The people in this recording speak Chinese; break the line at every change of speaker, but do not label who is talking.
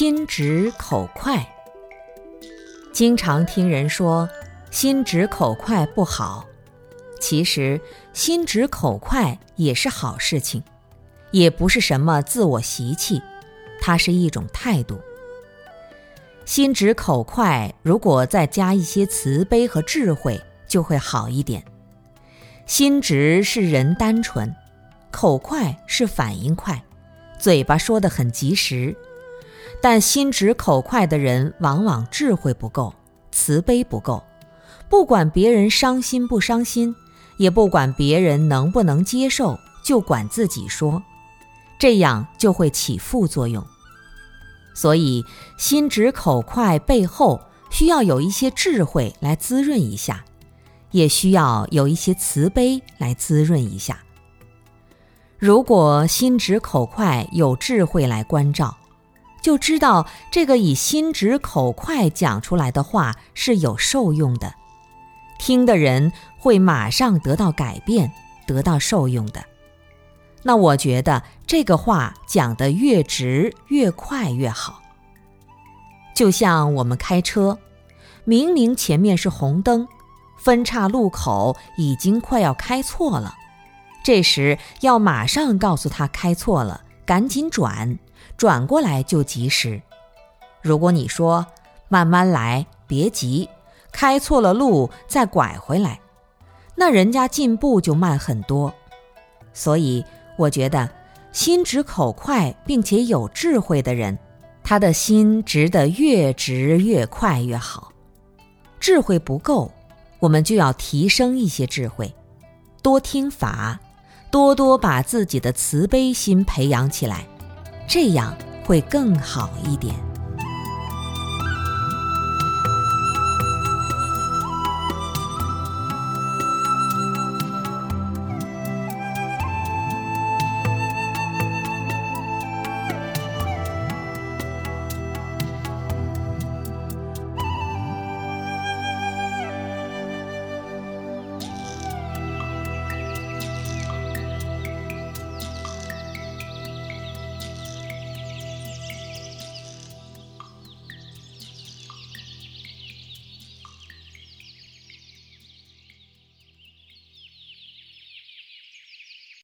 心直口快，经常听人说心直口快不好，其实心直口快也是好事情，也不是什么自我习气，它是一种态度。心直口快，如果再加一些慈悲和智慧，就会好一点。心直是人单纯，口快是反应快，嘴巴说的很及时。但心直口快的人，往往智慧不够，慈悲不够，不管别人伤心不伤心，也不管别人能不能接受，就管自己说，这样就会起副作用。所以，心直口快背后需要有一些智慧来滋润一下，也需要有一些慈悲来滋润一下。如果心直口快有智慧来关照。就知道这个以心直口快讲出来的话是有受用的，听的人会马上得到改变，得到受用的。那我觉得这个话讲得越直越快越好。就像我们开车，明明前面是红灯，分岔路口已经快要开错了，这时要马上告诉他开错了，赶紧转。转过来就及时。如果你说慢慢来，别急，开错了路再拐回来，那人家进步就慢很多。所以我觉得心直口快并且有智慧的人，他的心直得越直越快越好。智慧不够，我们就要提升一些智慧，多听法，多多把自己的慈悲心培养起来。这样会更好一点。